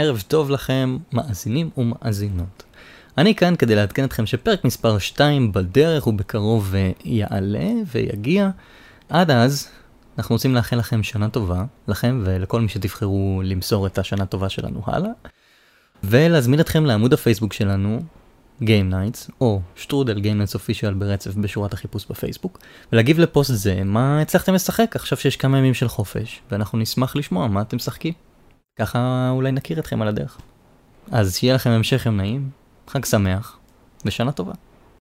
ערב טוב לכם, מאזינים ומאזינות. אני כאן כדי לעדכן אתכם שפרק מספר 2 בדרך ובקרוב אה, יעלה ויגיע. עד אז, אנחנו רוצים לאחל לכם שנה טובה, לכם ולכל מי שתבחרו למסור את השנה טובה שלנו הלאה. ולהזמין אתכם לעמוד הפייסבוק שלנו, Game Nights, או שטרודל Game Nights Official ברצף בשורת החיפוש בפייסבוק, ולהגיב לפוסט זה מה הצלחתם לשחק עכשיו שיש כמה ימים של חופש, ואנחנו נשמח לשמוע מה אתם משחקים. ככה אולי נכיר אתכם על הדרך. אז שיהיה לכם המשך יום נעים, חג שמח, ושנה טובה.